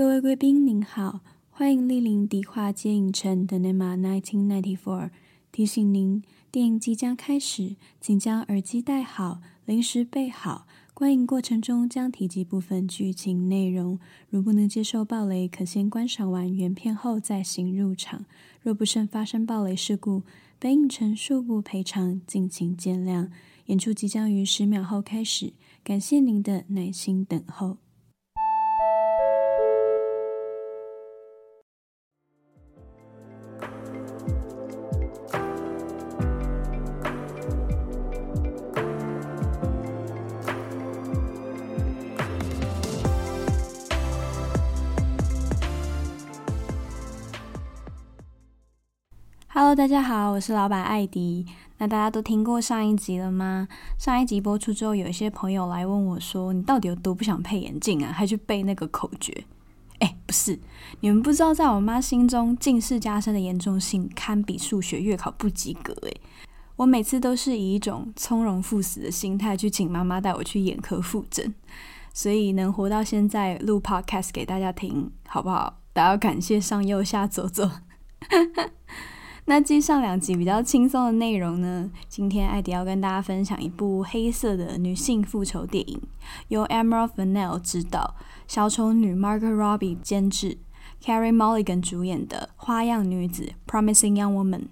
各位贵宾您好，欢迎莅临迪化街影城的 Cinema 1994。提醒您，电影即将开始，请将耳机戴好，零食备好。观影过程中将提及部分剧情内容，如不能接受暴雷，可先观赏完原片后再行入场。若不慎发生暴雷事故，本影城恕不赔偿，敬请见谅。演出即将于十秒后开始，感谢您的耐心等候。Hello，大家好，我是老板艾迪。那大家都听过上一集了吗？上一集播出之后，有一些朋友来问我说：“你到底有多不想配眼镜啊？还去背那个口诀？”哎，不是，你们不知道，在我妈心中，近视加深的严重性堪比数学月考不及格。哎，我每次都是以一种从容赴死的心态去请妈妈带我去眼科复诊，所以能活到现在录 Podcast 给大家听，好不好？大家要感谢上右下左左。那继上两集比较轻松的内容呢，今天艾迪要跟大家分享一部黑色的女性复仇电影，由 Emerald Fennell 执导，小丑女 Margot Robbie 监制，Carrie Mulligan 主演的《花样女子》（Promising Young Woman）。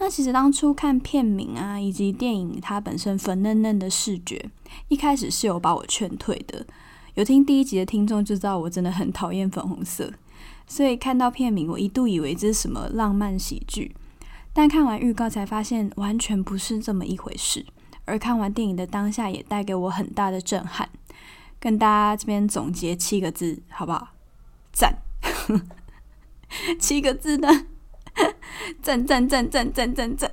那其实当初看片名啊，以及电影它本身粉嫩嫩的视觉，一开始是有把我劝退的。有听第一集的听众就知道，我真的很讨厌粉红色。所以看到片名，我一度以为这是什么浪漫喜剧，但看完预告才发现完全不是这么一回事。而看完电影的当下，也带给我很大的震撼。跟大家这边总结七个字，好不好？赞！七个字的，赞赞赞赞赞赞赞！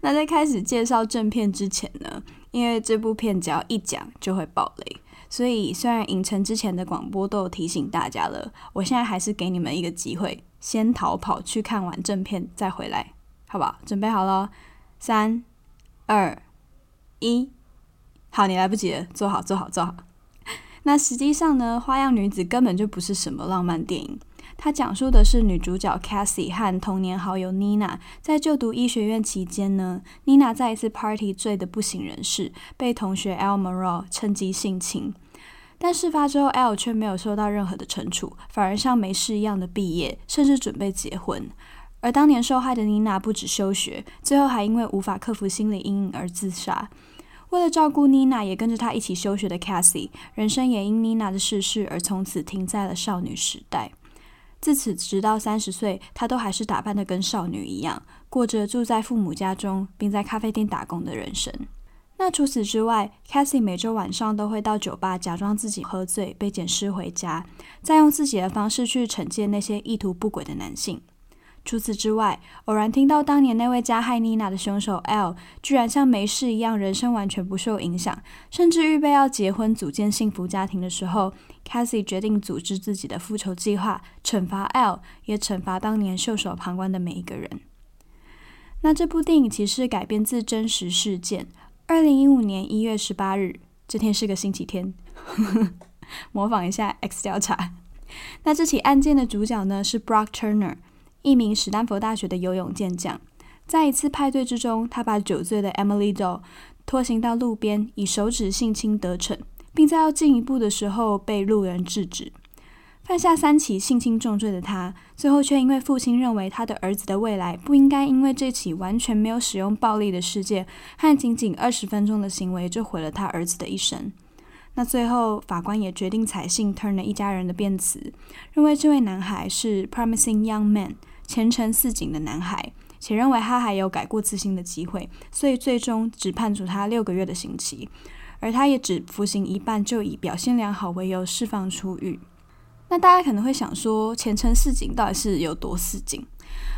那在开始介绍正片之前呢，因为这部片只要一讲就会爆雷。所以，虽然影城之前的广播都有提醒大家了，我现在还是给你们一个机会，先逃跑去看完正片再回来，好不好？准备好了，三、二、一，好，你来不及了，坐好，坐好，坐好。那实际上呢，《花样女子》根本就不是什么浪漫电影，它讲述的是女主角 Cassie 和童年好友 Nina 在就读医学院期间呢，Nina 在一次 party 醉得不省人事，被同学 Elle Monroe 趁机性侵。但事发之后，El 却没有受到任何的惩处，反而像没事一样的毕业，甚至准备结婚。而当年受害的妮娜不止休学，最后还因为无法克服心理阴影而自杀。为了照顾妮娜，也跟着她一起休学的 Cassie，人生也因妮娜的逝世而从此停在了少女时代。自此，直到三十岁，她都还是打扮得跟少女一样，过着住在父母家中，并在咖啡店打工的人生。那除此之外，Cassie 每周晚上都会到酒吧假装自己喝醉，被捡尸回家，再用自己的方式去惩戒那些意图不轨的男性。除此之外，偶然听到当年那位加害妮娜的凶手 L 居然像没事一样，人生完全不受影响，甚至预备要结婚组建幸福家庭的时候，Cassie 决定组织自己的复仇计划，惩罚 L，也惩罚当年袖手旁观的每一个人。那这部电影其实改编自真实事件。二零一五年一月十八日，这天是个星期天，模仿一下 X 调查。那这起案件的主角呢是 Brock Turner，一名史丹佛大学的游泳健将。在一次派对之中，他把酒醉的 Emily Doe 拖行到路边，以手指性侵得逞，并在要进一步的时候被路人制止。犯下三起性侵重罪的他，最后却因为父亲认为他的儿子的未来不应该因为这起完全没有使用暴力的事件和仅仅二十分钟的行为就毁了他儿子的一生。那最后法官也决定采信 Turner 一家人的辩词，认为这位男孩是 promising young man 前程似锦的男孩，且认为他还有改过自新的机会，所以最终只判处他六个月的刑期，而他也只服刑一半就以表现良好为由释放出狱。那大家可能会想说，前程似锦到底是有多似锦？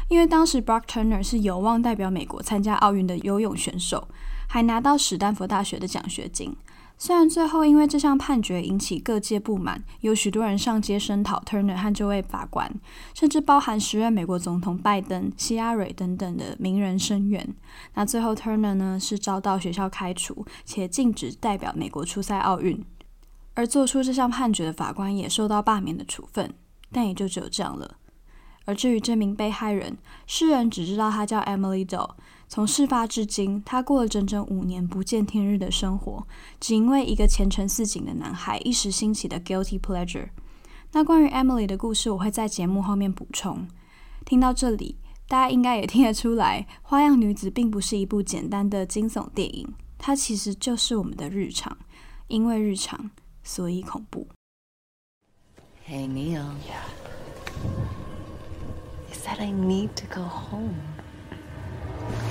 因为当时 Brock Turner 是有望代表美国参加奥运的游泳选手，还拿到史丹佛大学的奖学金。虽然最后因为这项判决引起各界不满，有许多人上街声讨 Turner 和这位法官，甚至包含时任美国总统拜登、希拉蕊等等的名人声援。那最后 Turner 呢是遭到学校开除，且禁止代表美国出赛奥运。而做出这项判决的法官也受到罢免的处分，但也就只有这样了。而至于这名被害人，世人只知道他叫 Emily Doe。从事发至今，他过了整整五年不见天日的生活，只因为一个前程似锦的男孩一时兴起的 guilty pleasure。那关于 Emily 的故事，我会在节目后面补充。听到这里，大家应该也听得出来，《花样女子》并不是一部简单的惊悚电影，它其实就是我们的日常。因为日常，所以恐怖。Hey Neil. Yeah. Said I need to go home.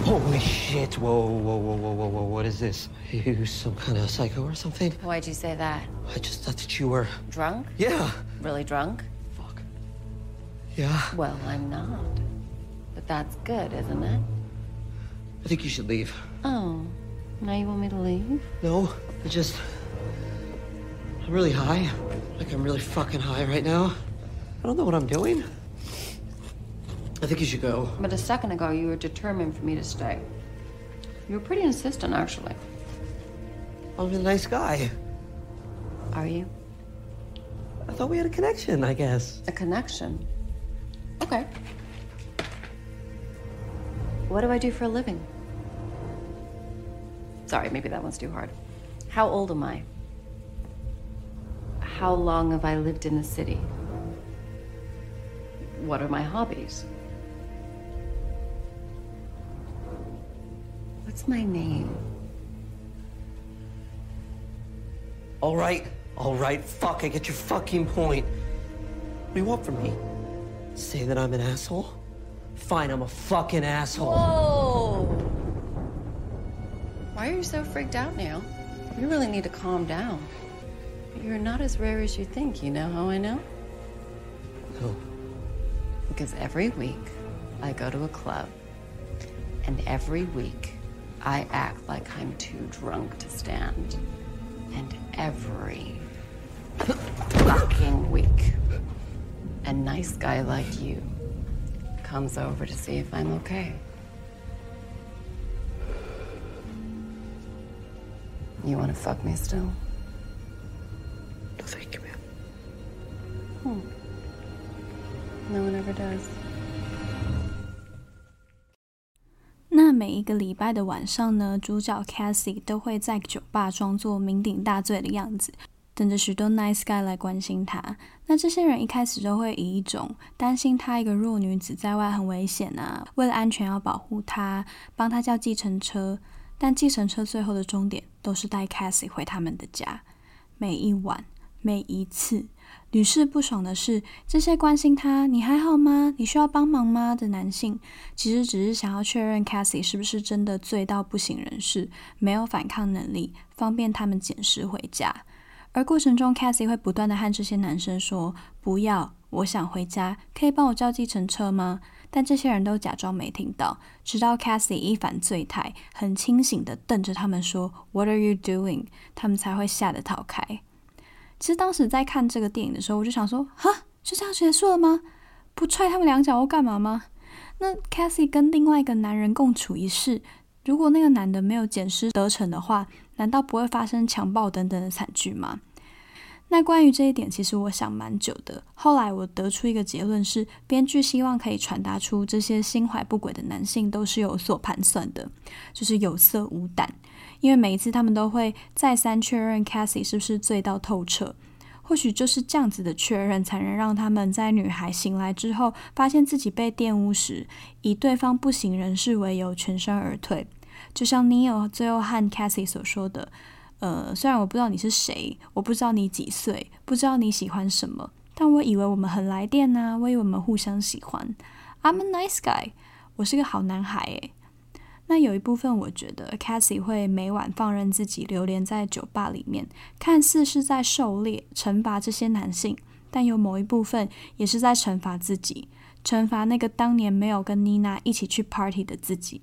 Holy shit! Whoa, whoa, whoa, whoa, whoa, whoa! What is this? Are you some kind of psycho or something? Why'd you say that? I just thought that you were drunk. Yeah. Really drunk? Fuck. Yeah. Well, I'm not. But that's good, isn't it? I think you should leave. Oh, now you want me to leave? No, I just. I'm really high. Like I'm really fucking high right now. I don't know what I'm doing. I think you should go. But a second ago, you were determined for me to stay. You were pretty insistent, actually. I'm a nice guy. Are you? I thought we had a connection, I guess. A connection? Okay. What do I do for a living? Sorry, maybe that one's too hard. How old am I? How long have I lived in the city? What are my hobbies? What's my name? All right, all right, fuck, I get your fucking point. What do you want from me? Say that I'm an asshole? Fine, I'm a fucking asshole. Whoa! Why are you so freaked out now? You really need to calm down. You're not as rare as you think, you know how I know? No. Because every week I go to a club, and every week I act like I'm too drunk to stand. And every fucking week, a nice guy like you comes over to see if I'm okay. You want to fuck me still? No, thank you, man. Hmm. No one ever does. 每一个礼拜的晚上呢，主角 Cassie 都会在酒吧装作酩酊大醉的样子，等着许多 nice guy 来关心她。那这些人一开始都会以一种担心她一个弱女子在外很危险啊，为了安全要保护她，帮她叫计程车。但计程车最后的终点都是带 Cassie 回他们的家。每一晚，每一次。屡试不爽的是，这些关心他“你还好吗？你需要帮忙吗？”的男性，其实只是想要确认 Cassie 是不是真的醉到不省人事，没有反抗能力，方便他们捡尸回家。而过程中，Cassie 会不断的和这些男生说：“不要，我想回家，可以帮我叫计程车吗？”但这些人都假装没听到，直到 Cassie 一反醉态，很清醒的瞪着他们说：“What are you doing？” 他们才会吓得逃开。其实当时在看这个电影的时候，我就想说：哈，就这样结束了吗？不踹他们两脚或干嘛吗？那 Cassie 跟另外一个男人共处一室，如果那个男的没有捡尸得逞的话，难道不会发生强暴等等的惨剧吗？那关于这一点，其实我想蛮久的。后来我得出一个结论是，编剧希望可以传达出这些心怀不轨的男性都是有所盘算的，就是有色无胆。因为每一次他们都会再三确认 Cassie 是不是醉到透彻，或许就是这样子的确认，才能让他们在女孩醒来之后，发现自己被玷污时，以对方不省人事为由全身而退。就像 Neil 最后和 Cassie 所说的：“呃，虽然我不知道你是谁，我不知道你几岁，不知道你喜欢什么，但我以为我们很来电呐，我以为我们互相喜欢。I'm a nice guy，我是个好男孩诶。”那有一部分，我觉得 Cassie 会每晚放任自己流连在酒吧里面，看似是在狩猎、惩罚这些男性，但有某一部分也是在惩罚自己，惩罚那个当年没有跟妮娜一起去 party 的自己。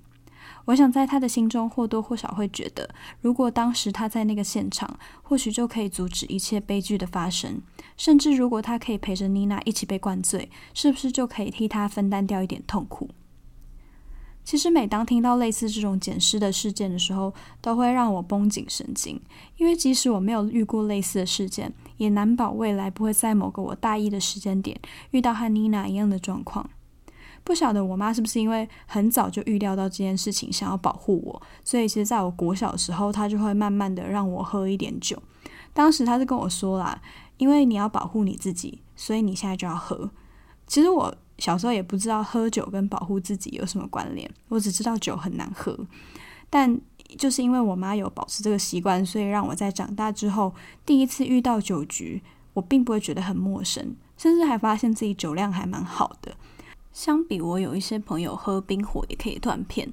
我想在他的心中或多或少会觉得，如果当时他在那个现场，或许就可以阻止一切悲剧的发生。甚至如果他可以陪着妮娜一起被灌醉，是不是就可以替他分担掉一点痛苦？其实每当听到类似这种捡尸的事件的时候，都会让我绷紧神经，因为即使我没有遇过类似的事件，也难保未来不会在某个我大一的时间点遇到和妮娜一样的状况。不晓得我妈是不是因为很早就预料到这件事情，想要保护我，所以其实在我国小的时候，她就会慢慢的让我喝一点酒。当时她是跟我说啦，因为你要保护你自己，所以你现在就要喝。其实我。小时候也不知道喝酒跟保护自己有什么关联，我只知道酒很难喝。但就是因为我妈有保持这个习惯，所以让我在长大之后第一次遇到酒局，我并不会觉得很陌生，甚至还发现自己酒量还蛮好的。相比我有一些朋友喝冰火也可以断片，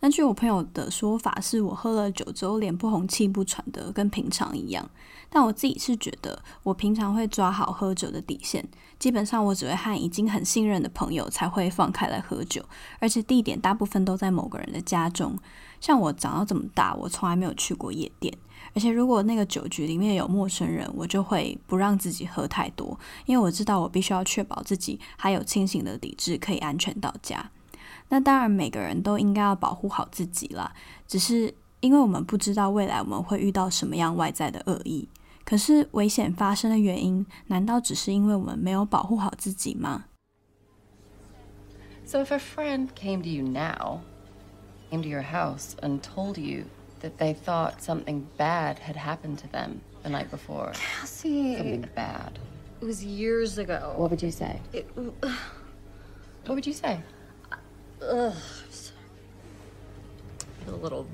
但据我朋友的说法，是我喝了酒之后脸不红气不喘的，跟平常一样。但我自己是觉得，我平常会抓好喝酒的底线，基本上我只会和已经很信任的朋友才会放开来喝酒，而且地点大部分都在某个人的家中。像我长到这么大，我从来没有去过夜店，而且如果那个酒局里面有陌生人，我就会不让自己喝太多，因为我知道我必须要确保自己还有清醒的理智，可以安全到家。那当然，每个人都应该要保护好自己啦，只是因为我们不知道未来我们会遇到什么样外在的恶意。可是危险发生的原因，难道只是因为我们没有保护好自己吗？So if a friend came to you now, came to your house and told you that they thought something bad had happened to them the night before, Cassie, something bad. It was years ago. What would you say? It, what would you say? Ugh. A little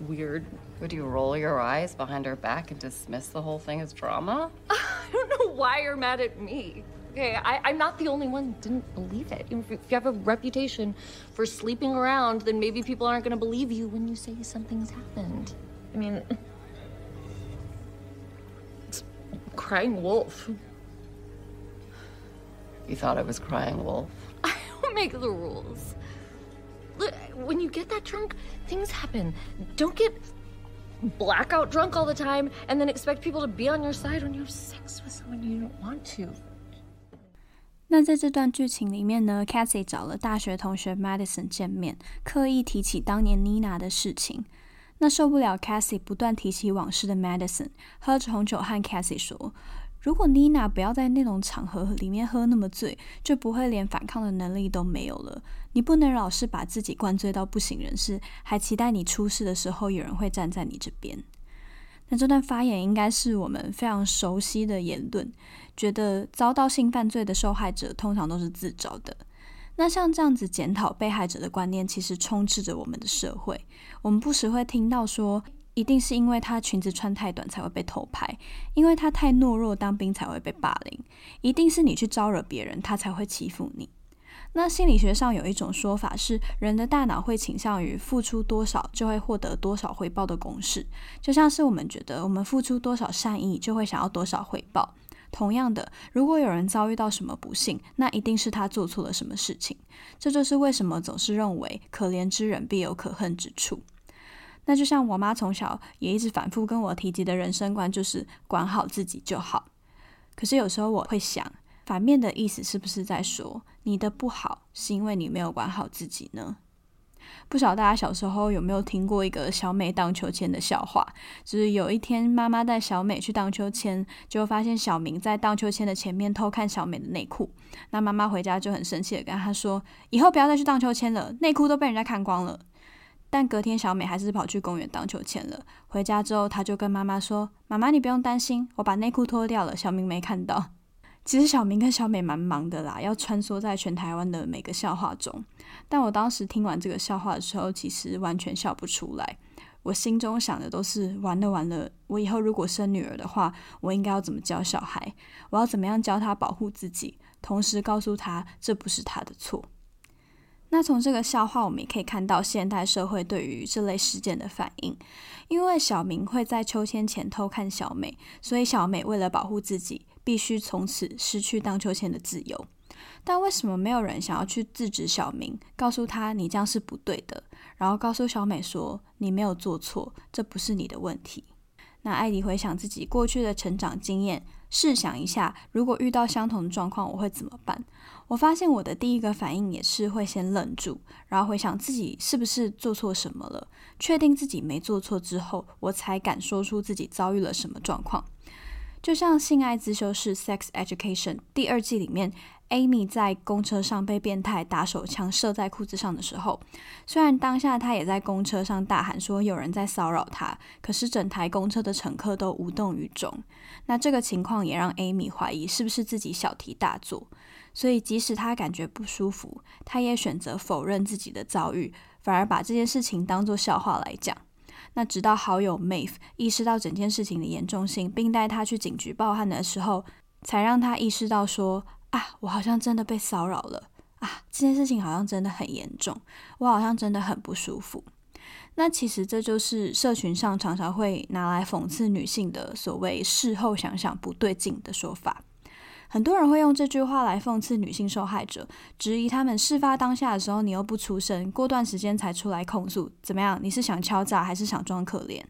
weird. Would you roll your eyes behind her back and dismiss the whole thing as drama? I don't know why you're mad at me. Okay, I, am not the only one who didn't believe it. If you have a reputation for sleeping around, then maybe people aren't going to believe you when you say something's happened. I mean, it's crying wolf. You thought I was crying wolf? I don't make the rules Look, when you get that drunk, things happen. Don't get blackout drunk all the time and then expect people to be on your side when you have sex with someone you don't want to. 那在这段剧情里面呢，Cassie 找了大学同学 Madison 见面，刻意提起当年 Nina 的事情。那受不了 Cassie 不断提起往事的 Madison，喝着红酒和 Cassie 说。 如果妮娜不要在那种场合里面喝那么醉，就不会连反抗的能力都没有了。你不能老是把自己灌醉到不省人事，还期待你出事的时候有人会站在你这边。那这段发言应该是我们非常熟悉的言论，觉得遭到性犯罪的受害者通常都是自找的。那像这样子检讨被害者的观念，其实充斥着我们的社会。我们不时会听到说。一定是因为她裙子穿太短才会被偷拍，因为她太懦弱当兵才会被霸凌，一定是你去招惹别人，他才会欺负你。那心理学上有一种说法是，人的大脑会倾向于付出多少就会获得多少回报的公式，就像是我们觉得我们付出多少善意就会想要多少回报。同样的，如果有人遭遇到什么不幸，那一定是他做错了什么事情。这就是为什么总是认为可怜之人必有可恨之处。那就像我妈从小也一直反复跟我提及的人生观，就是管好自己就好。可是有时候我会想，反面的意思是不是在说你的不好是因为你没有管好自己呢？不晓得大家小时候有没有听过一个小美荡秋千的笑话？就是有一天妈妈带小美去荡秋千，就发现小明在荡秋千的前面偷看小美的内裤。那妈妈回家就很生气的跟她说：“以后不要再去荡秋千了，内裤都被人家看光了。”但隔天，小美还是跑去公园荡秋千了。回家之后，她就跟妈妈说：“妈妈，你不用担心，我把内裤脱掉了，小明没看到。”其实小明跟小美蛮忙的啦，要穿梭在全台湾的每个笑话中。但我当时听完这个笑话的时候，其实完全笑不出来。我心中想的都是：完了完了，我以后如果生女儿的话，我应该要怎么教小孩？我要怎么样教她保护自己，同时告诉她这不是她的错。那从这个笑话，我们也可以看到现代社会对于这类事件的反应。因为小明会在秋千前偷看小美，所以小美为了保护自己，必须从此失去荡秋千的自由。但为什么没有人想要去制止小明，告诉他你这样是不对的，然后告诉小美说你没有做错，这不是你的问题？那艾迪回想自己过去的成长经验，试想一下，如果遇到相同的状况，我会怎么办？我发现我的第一个反应也是会先愣住，然后回想自己是不是做错什么了，确定自己没做错之后，我才敢说出自己遭遇了什么状况。就像《性爱自修室 Sex Education》第二季里面。Amy 在公车上被变态打手枪射在裤子上的时候，虽然当下她也在公车上大喊说有人在骚扰她，可是整台公车的乘客都无动于衷。那这个情况也让 Amy 怀疑是不是自己小题大做，所以即使她感觉不舒服，她也选择否认自己的遭遇，反而把这件事情当作笑话来讲。那直到好友 Maeve 意识到整件事情的严重性，并带她去警局报案的时候，才让她意识到说。啊，我好像真的被骚扰了啊！这件事情好像真的很严重，我好像真的很不舒服。那其实这就是社群上常常会拿来讽刺女性的所谓“事后想想不对劲”的说法。很多人会用这句话来讽刺女性受害者，质疑他们事发当下的时候你又不出声，过段时间才出来控诉，怎么样？你是想敲诈还是想装可怜？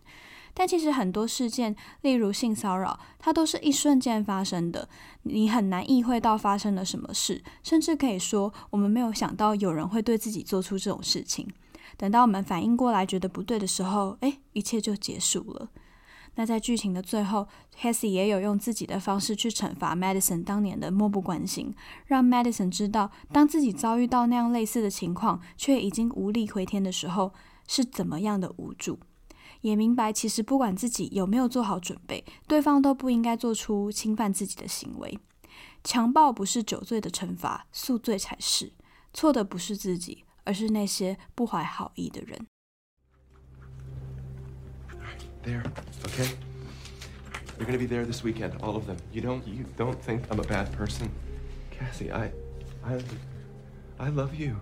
但其实很多事件，例如性骚扰，它都是一瞬间发生的，你很难意会到发生了什么事，甚至可以说我们没有想到有人会对自己做出这种事情。等到我们反应过来觉得不对的时候，诶，一切就结束了。那在剧情的最后，Cassie 也有用自己的方式去惩罚 Madison 当年的漠不关心，让 Madison 知道，当自己遭遇到那样类似的情况，却已经无力回天的时候，是怎么样的无助。也明白，其实不管自己有没有做好准备，对方都不应该做出侵犯自己的行为。强暴不是酒醉的惩罚，宿醉才是。错的不是自己，而是那些不怀好意的人。There, okay? They're gonna be there this weekend, all of them. You don't, you don't think I'm a bad person, Cassie? I, I, I love you.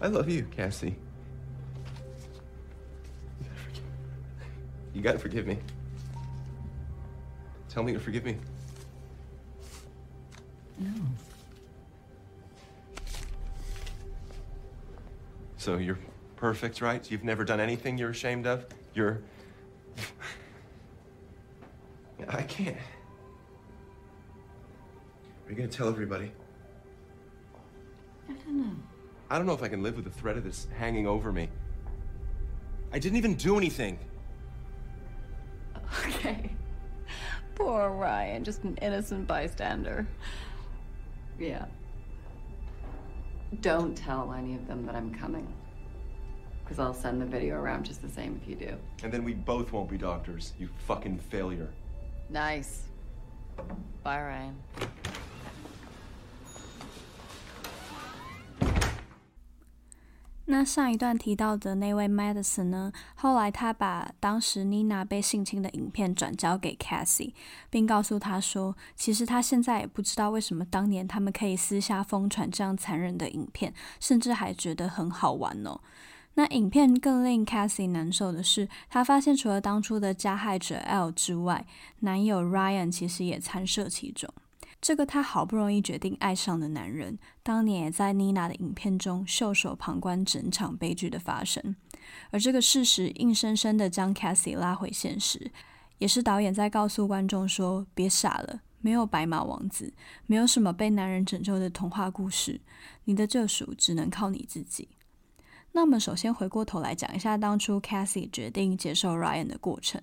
I love you, Cassie. You gotta forgive me. Tell me to forgive me. No. So you're perfect, right? You've never done anything you're ashamed of? You're. I can't. Are you gonna tell everybody? I don't know. I don't know if I can live with the threat of this hanging over me. I didn't even do anything. Okay. Poor Ryan, just an innocent bystander. Yeah. Don't tell any of them that I'm coming. Because I'll send the video around just the same if you do. And then we both won't be doctors, you fucking failure. Nice. Bye, Ryan. 那上一段提到的那位 Madison 呢？后来他把当时 Nina 被性侵的影片转交给 Cassie，并告诉他说，其实他现在也不知道为什么当年他们可以私下疯传这样残忍的影片，甚至还觉得很好玩哦。那影片更令 Cassie 难受的是，他发现除了当初的加害者 L 之外，男友 Ryan 其实也参涉其中。这个他好不容易决定爱上的男人，当年也在妮娜的影片中袖手旁观整场悲剧的发生，而这个事实硬生生的将 Cassie 拉回现实，也是导演在告诉观众说：别傻了，没有白马王子，没有什么被男人拯救的童话故事，你的救赎只能靠你自己。那么首先回过头来讲一下当初 Cassie 决定接受 Ryan 的过程。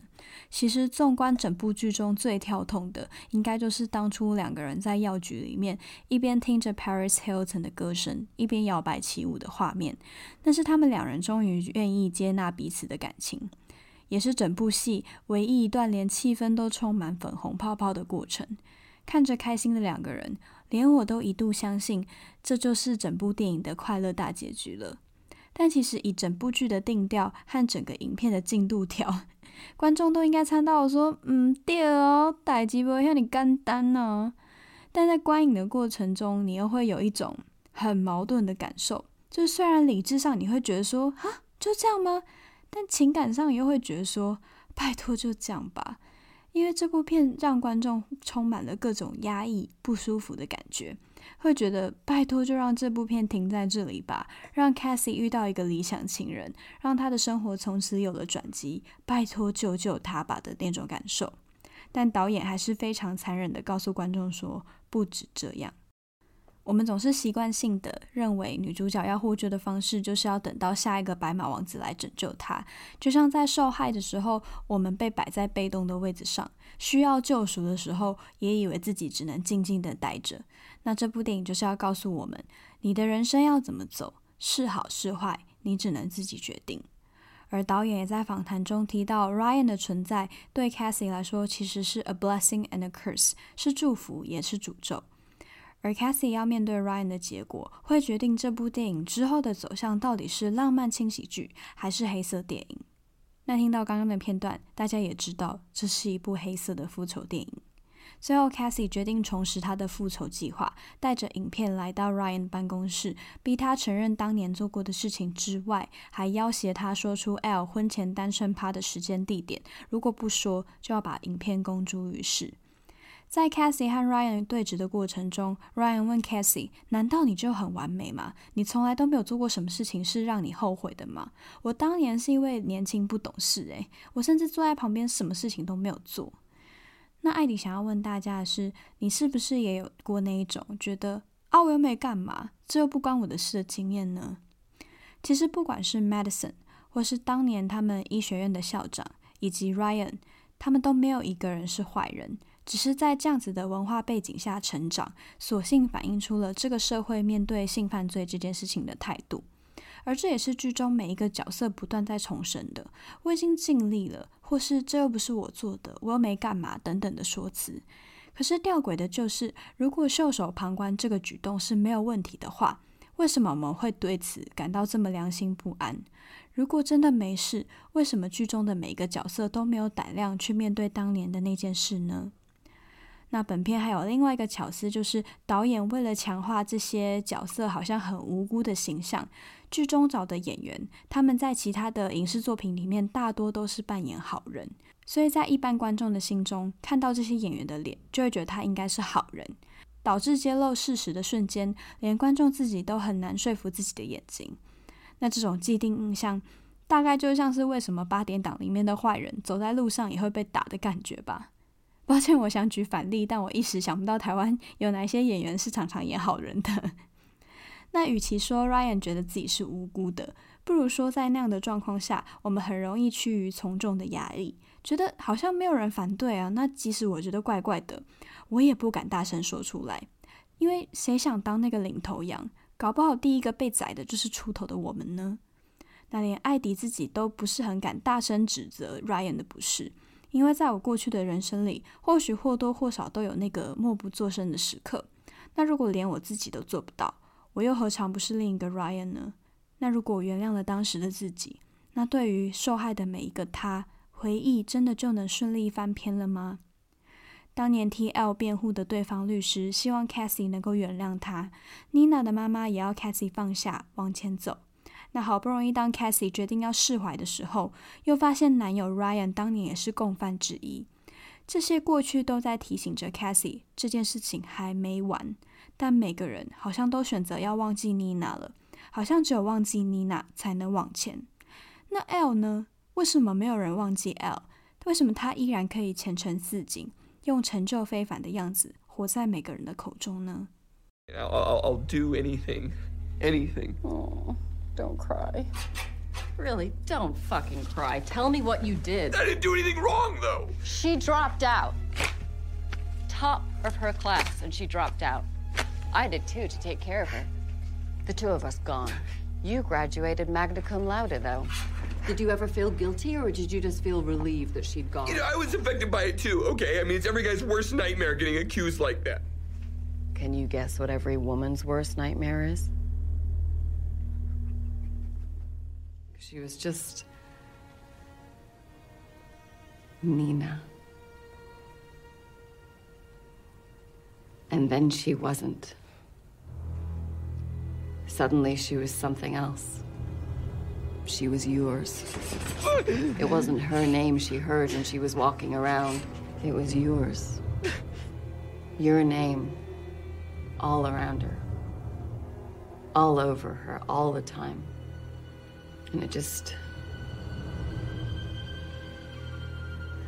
其实，纵观整部剧中最跳痛的，应该就是当初两个人在药局里面一边听着 Paris Hilton 的歌声，一边摇摆起舞的画面。但是他们两人终于愿意接纳彼此的感情，也是整部戏唯一一段连气氛都充满粉红泡泡的过程。看着开心的两个人，连我都一度相信这就是整部电影的快乐大结局了。但其实以整部剧的定调和整个影片的进度条，观众都应该猜到我说，嗯，对哦，代志不会像你干单呢。但在观影的过程中，你又会有一种很矛盾的感受，就是虽然理智上你会觉得说，哈，就这样吗？但情感上又会觉得说，拜托就这样吧，因为这部片让观众充满了各种压抑、不舒服的感觉。会觉得拜托就让这部片停在这里吧，让 Cassie 遇到一个理想情人，让他的生活从此有了转机，拜托救救他吧的那种感受。但导演还是非常残忍的告诉观众说，不止这样。我们总是习惯性的认为，女主角要获救的方式就是要等到下一个白马王子来拯救她。就像在受害的时候，我们被摆在被动的位置上，需要救赎的时候，也以为自己只能静静的待着。那这部电影就是要告诉我们，你的人生要怎么走，是好是坏，你只能自己决定。而导演也在访谈中提到，Ryan 的存在对 Cassie 来说其实是 a blessing and a curse，是祝福也是诅咒。而 Cassie 要面对 Ryan 的结果，会决定这部电影之后的走向到底是浪漫轻喜剧还是黑色电影。那听到刚刚的片段，大家也知道这是一部黑色的复仇电影。最后，Cassie 决定重拾他的复仇计划，带着影片来到 Ryan 办公室，逼他承认当年做过的事情之外，还要挟他说出 L 婚前单身趴的时间地点，如果不说，就要把影片公诸于世。在 Cassie 和 Ryan 对峙的过程中，Ryan 问 Cassie：“ 难道你就很完美吗？你从来都没有做过什么事情是让你后悔的吗？我当年是因为年轻不懂事，诶，我甚至坐在旁边，什么事情都没有做。”那艾迪想要问大家的是：你是不是也有过那一种觉得啊，我又没干嘛，这又不关我的事的经验呢？其实不管是 Madison，或是当年他们医学院的校长，以及 Ryan，他们都没有一个人是坏人。只是在这样子的文化背景下成长，索性反映出了这个社会面对性犯罪这件事情的态度，而这也是剧中每一个角色不断在重申的：“我已经尽力了”或是“这又不是我做的，我又没干嘛”等等的说辞。可是吊诡的就是，如果袖手旁观这个举动是没有问题的话，为什么我们会对此感到这么良心不安？如果真的没事，为什么剧中的每一个角色都没有胆量去面对当年的那件事呢？那本片还有另外一个巧思，就是导演为了强化这些角色好像很无辜的形象，剧中找的演员他们在其他的影视作品里面大多都是扮演好人，所以在一般观众的心中看到这些演员的脸，就会觉得他应该是好人，导致揭露事实的瞬间，连观众自己都很难说服自己的眼睛。那这种既定印象，大概就像是为什么八点档里面的坏人走在路上也会被打的感觉吧。抱歉，我想举反例，但我一时想不到台湾有哪些演员是常常演好人的。那与其说 Ryan 觉得自己是无辜的，不如说在那样的状况下，我们很容易趋于从众的压力，觉得好像没有人反对啊。那即使我觉得怪怪的，我也不敢大声说出来，因为谁想当那个领头羊？搞不好第一个被宰的就是出头的我们呢。那连艾迪自己都不是很敢大声指责 Ryan 的不是。因为在我过去的人生里，或许或多或少都有那个默不作声的时刻。那如果连我自己都做不到，我又何尝不是另一个 Ryan 呢？那如果我原谅了当时的自己，那对于受害的每一个他，回忆真的就能顺利翻篇了吗？当年替 L 辩护的对方律师希望 Cassie 能够原谅他，Nina 的妈妈也要 Cassie 放下，往前走。那好不容易，当 Cassie 决定要释怀的时候，又发现男友 Ryan 当年也是共犯之一。这些过去都在提醒着 Cassie，这件事情还没完。但每个人好像都选择要忘记 Nina 了，好像只有忘记 Nina 才能往前。那 L 呢？为什么没有人忘记 L？为什么他依然可以前程似锦，用成就非凡的样子活在每个人的口中呢？I'll, I'll do anything, anything. Don't cry. Really, don't fucking cry. Tell me what you did. I didn't do anything wrong, though. She dropped out. Top of her class, and she dropped out. I did too, to take care of her. The two of us gone. You graduated magna cum laude, though. Did you ever feel guilty, or did you just feel relieved that she'd gone? You know, I was affected by it too, okay? I mean, it's every guy's worst nightmare getting accused like that. Can you guess what every woman's worst nightmare is? She was just Nina. And then she wasn't. Suddenly she was something else. She was yours. It wasn't her name she heard when she was walking around. It was yours. Your name. all around her, all over her, all the time. And it just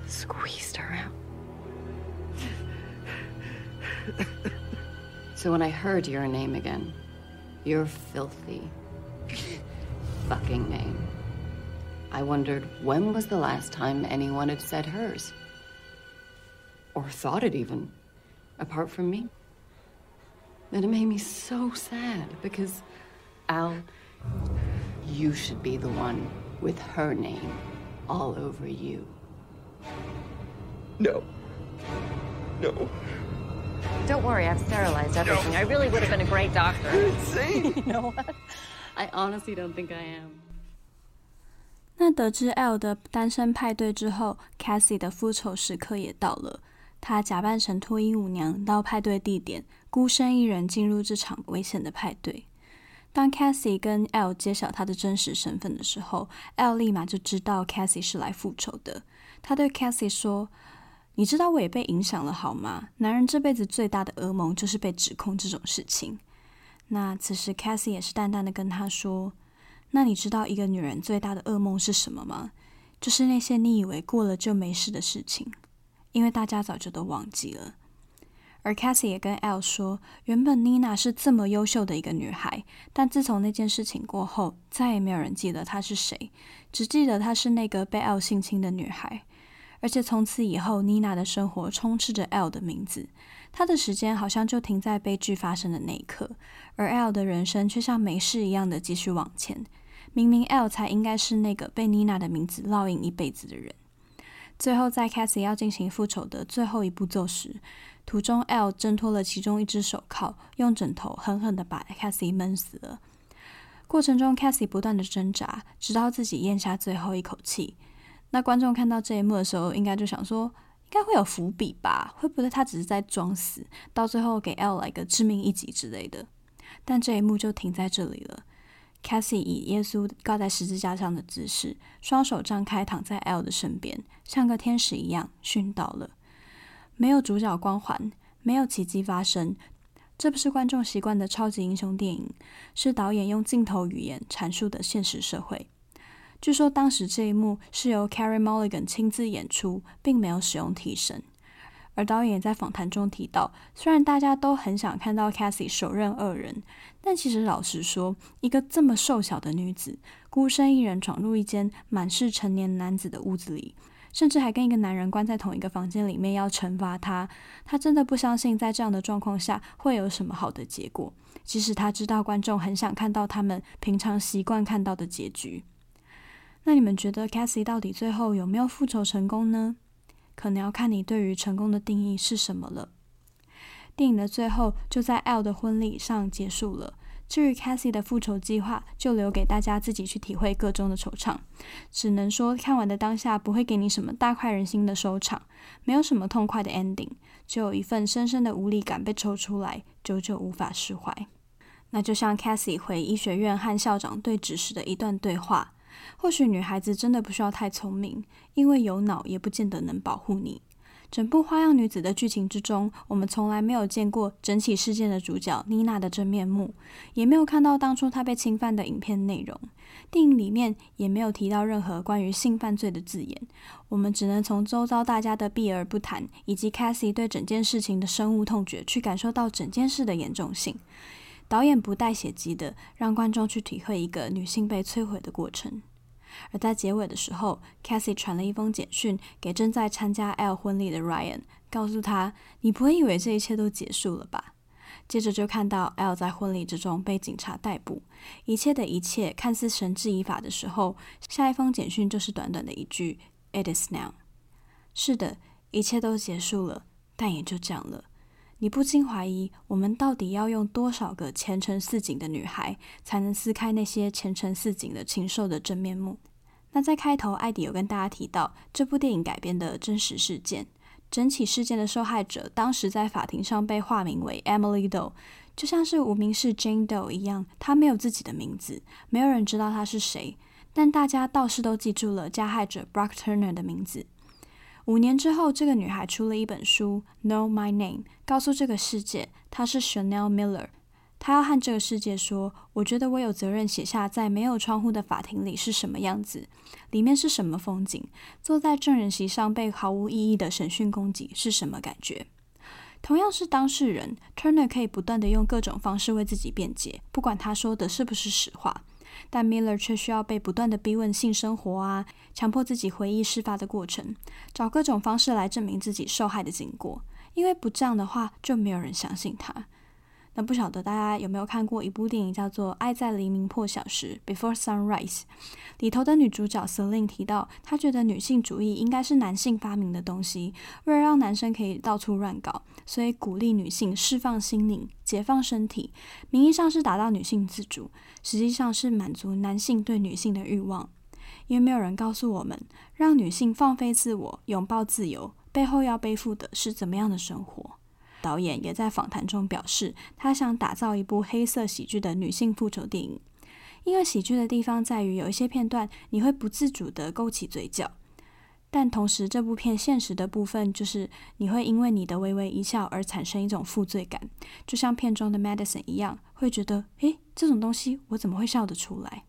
squeezed her out. so when I heard your name again, your filthy fucking name, I wondered when was the last time anyone had said hers? Or thought it even, apart from me. And it made me so sad because, Al, you should be the one with her name all over you. No. No. Don't worry, I've sterilized everything. I really would have been a great doctor. Insane. You know what? I honestly don't think I am. 那得知 L 的单身派对之后，Cassie 的复仇时刻也到了。她假扮成脱衣舞娘到派对地点，孤身一人进入这场危险的派对。当 Cassie 跟 L 揭晓她的真实身份的时候，L 立马就知道 Cassie 是来复仇的。他对 Cassie 说：“你知道我也被影响了，好吗？男人这辈子最大的噩梦就是被指控这种事情。”那此时 Cassie 也是淡淡的跟他说：“那你知道一个女人最大的噩梦是什么吗？就是那些你以为过了就没事的事情，因为大家早就都忘记了。”而 Cassie 也跟 L 说，原本 Nina 是这么优秀的一个女孩，但自从那件事情过后，再也没有人记得她是谁，只记得她是那个被 L 性侵的女孩。而且从此以后，Nina 的生活充斥着 L 的名字，她的时间好像就停在悲剧发生的那一刻，而 L 的人生却像没事一样的继续往前。明明 L 才应该是那个被 Nina 的名字烙印一辈子的人。最后，在 Cassie 要进行复仇的最后一步骤时，途中 L 挣脱了其中一只手铐，用枕头狠狠地把 Cassie 闷死了。过程中，Cassie 不断的挣扎，直到自己咽下最后一口气。那观众看到这一幕的时候，应该就想说，应该会有伏笔吧？会不会他只是在装死，到最后给 L 来个致命一击之类的？但这一幕就停在这里了。Cassie 以耶稣挂在十字架上的姿势，双手张开躺在 L 的身边，像个天使一样殉道了。没有主角光环，没有奇迹发生，这不是观众习惯的超级英雄电影，是导演用镜头语言阐述的现实社会。据说当时这一幕是由 Carey Mulligan 亲自演出，并没有使用替身。而导演在访谈中提到，虽然大家都很想看到 Cassie 手刃恶人，但其实老实说，一个这么瘦小的女子，孤身一人闯入一间满是成年男子的屋子里，甚至还跟一个男人关在同一个房间里面要惩罚他，他真的不相信在这样的状况下会有什么好的结果。即使他知道观众很想看到他们平常习惯看到的结局。那你们觉得 Cassie 到底最后有没有复仇成功呢？可能要看你对于成功的定义是什么了。电影的最后就在 L 的婚礼上结束了。至于 Cassie 的复仇计划，就留给大家自己去体会个中的惆怅。只能说看完的当下不会给你什么大快人心的收场，没有什么痛快的 ending，只有一份深深的无力感被抽出来，久久无法释怀。那就像 Cassie 回医学院和校长对峙时的一段对话。或许女孩子真的不需要太聪明，因为有脑也不见得能保护你。整部《花样女子》的剧情之中，我们从来没有见过整起事件的主角妮娜的真面目，也没有看到当初她被侵犯的影片内容。电影里面也没有提到任何关于性犯罪的字眼，我们只能从周遭大家的避而不谈，以及 Cassie 对整件事情的深恶痛绝，去感受到整件事的严重性。导演不带血迹的，让观众去体会一个女性被摧毁的过程。而在结尾的时候，Cassie 传了一封简讯给正在参加 L 婚礼的 Ryan，告诉他：“你不会以为这一切都结束了吧？”接着就看到 L 在婚礼之中被警察逮捕，一切的一切看似绳之以法的时候，下一封简讯就是短短的一句：“It is now。”是的，一切都结束了，但也就这样了。你不禁怀疑，我们到底要用多少个前程似锦的女孩，才能撕开那些前程似锦的禽兽的真面目？那在开头，艾迪有跟大家提到这部电影改编的真实事件，整起事件的受害者当时在法庭上被化名为 Emily Doe，就像是无名氏 Jane Doe 一样，她没有自己的名字，没有人知道她是谁，但大家倒是都记住了加害者 Brock Turner 的名字。五年之后，这个女孩出了一本书《Know My Name》，告诉这个世界她是 Chanel Miller。她要和这个世界说：“我觉得我有责任写下在没有窗户的法庭里是什么样子，里面是什么风景，坐在证人席上被毫无意义的审讯攻击是什么感觉。”同样是当事人，Turner 可以不断地用各种方式为自己辩解，不管他说的是不是实话。但 Miller 却需要被不断的逼问性生活啊，强迫自己回忆事发的过程，找各种方式来证明自己受害的经过，因为不这样的话，就没有人相信他。那不晓得大家有没有看过一部电影，叫做《爱在黎明破晓时》（Before Sunrise）。里头的女主角 Celine 提到，她觉得女性主义应该是男性发明的东西，为了让男生可以到处乱搞，所以鼓励女性释放心灵、解放身体，名义上是达到女性自主，实际上是满足男性对女性的欲望。因为没有人告诉我们，让女性放飞自我、拥抱自由，背后要背负的是怎么样的生活。导演也在访谈中表示，他想打造一部黑色喜剧的女性复仇电影。因为喜剧的地方在于，有一些片段你会不自主地勾起嘴角，但同时这部片现实的部分就是你会因为你的微微一笑而产生一种负罪感，就像片中的 Madison 一样，会觉得，诶，这种东西我怎么会笑得出来？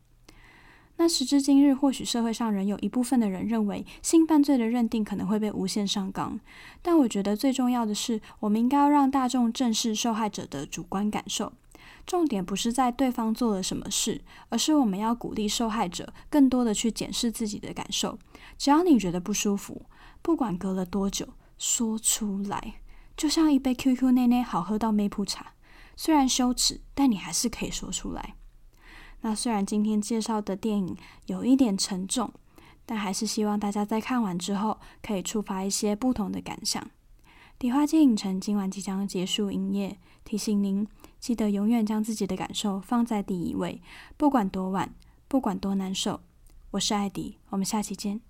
那时至今日，或许社会上仍有一部分的人认为性犯罪的认定可能会被无限上纲，但我觉得最重要的是，我们应该要让大众正视受害者的主观感受。重点不是在对方做了什么事，而是我们要鼓励受害者更多的去检视自己的感受。只要你觉得不舒服，不管隔了多久，说出来，就像一杯 QQ 内内好喝到没谱茶，虽然羞耻，但你还是可以说出来。那虽然今天介绍的电影有一点沉重，但还是希望大家在看完之后可以触发一些不同的感想。迪花街影城今晚即将结束营业，提醒您记得永远将自己的感受放在第一位，不管多晚，不管多难受。我是艾迪，我们下期见。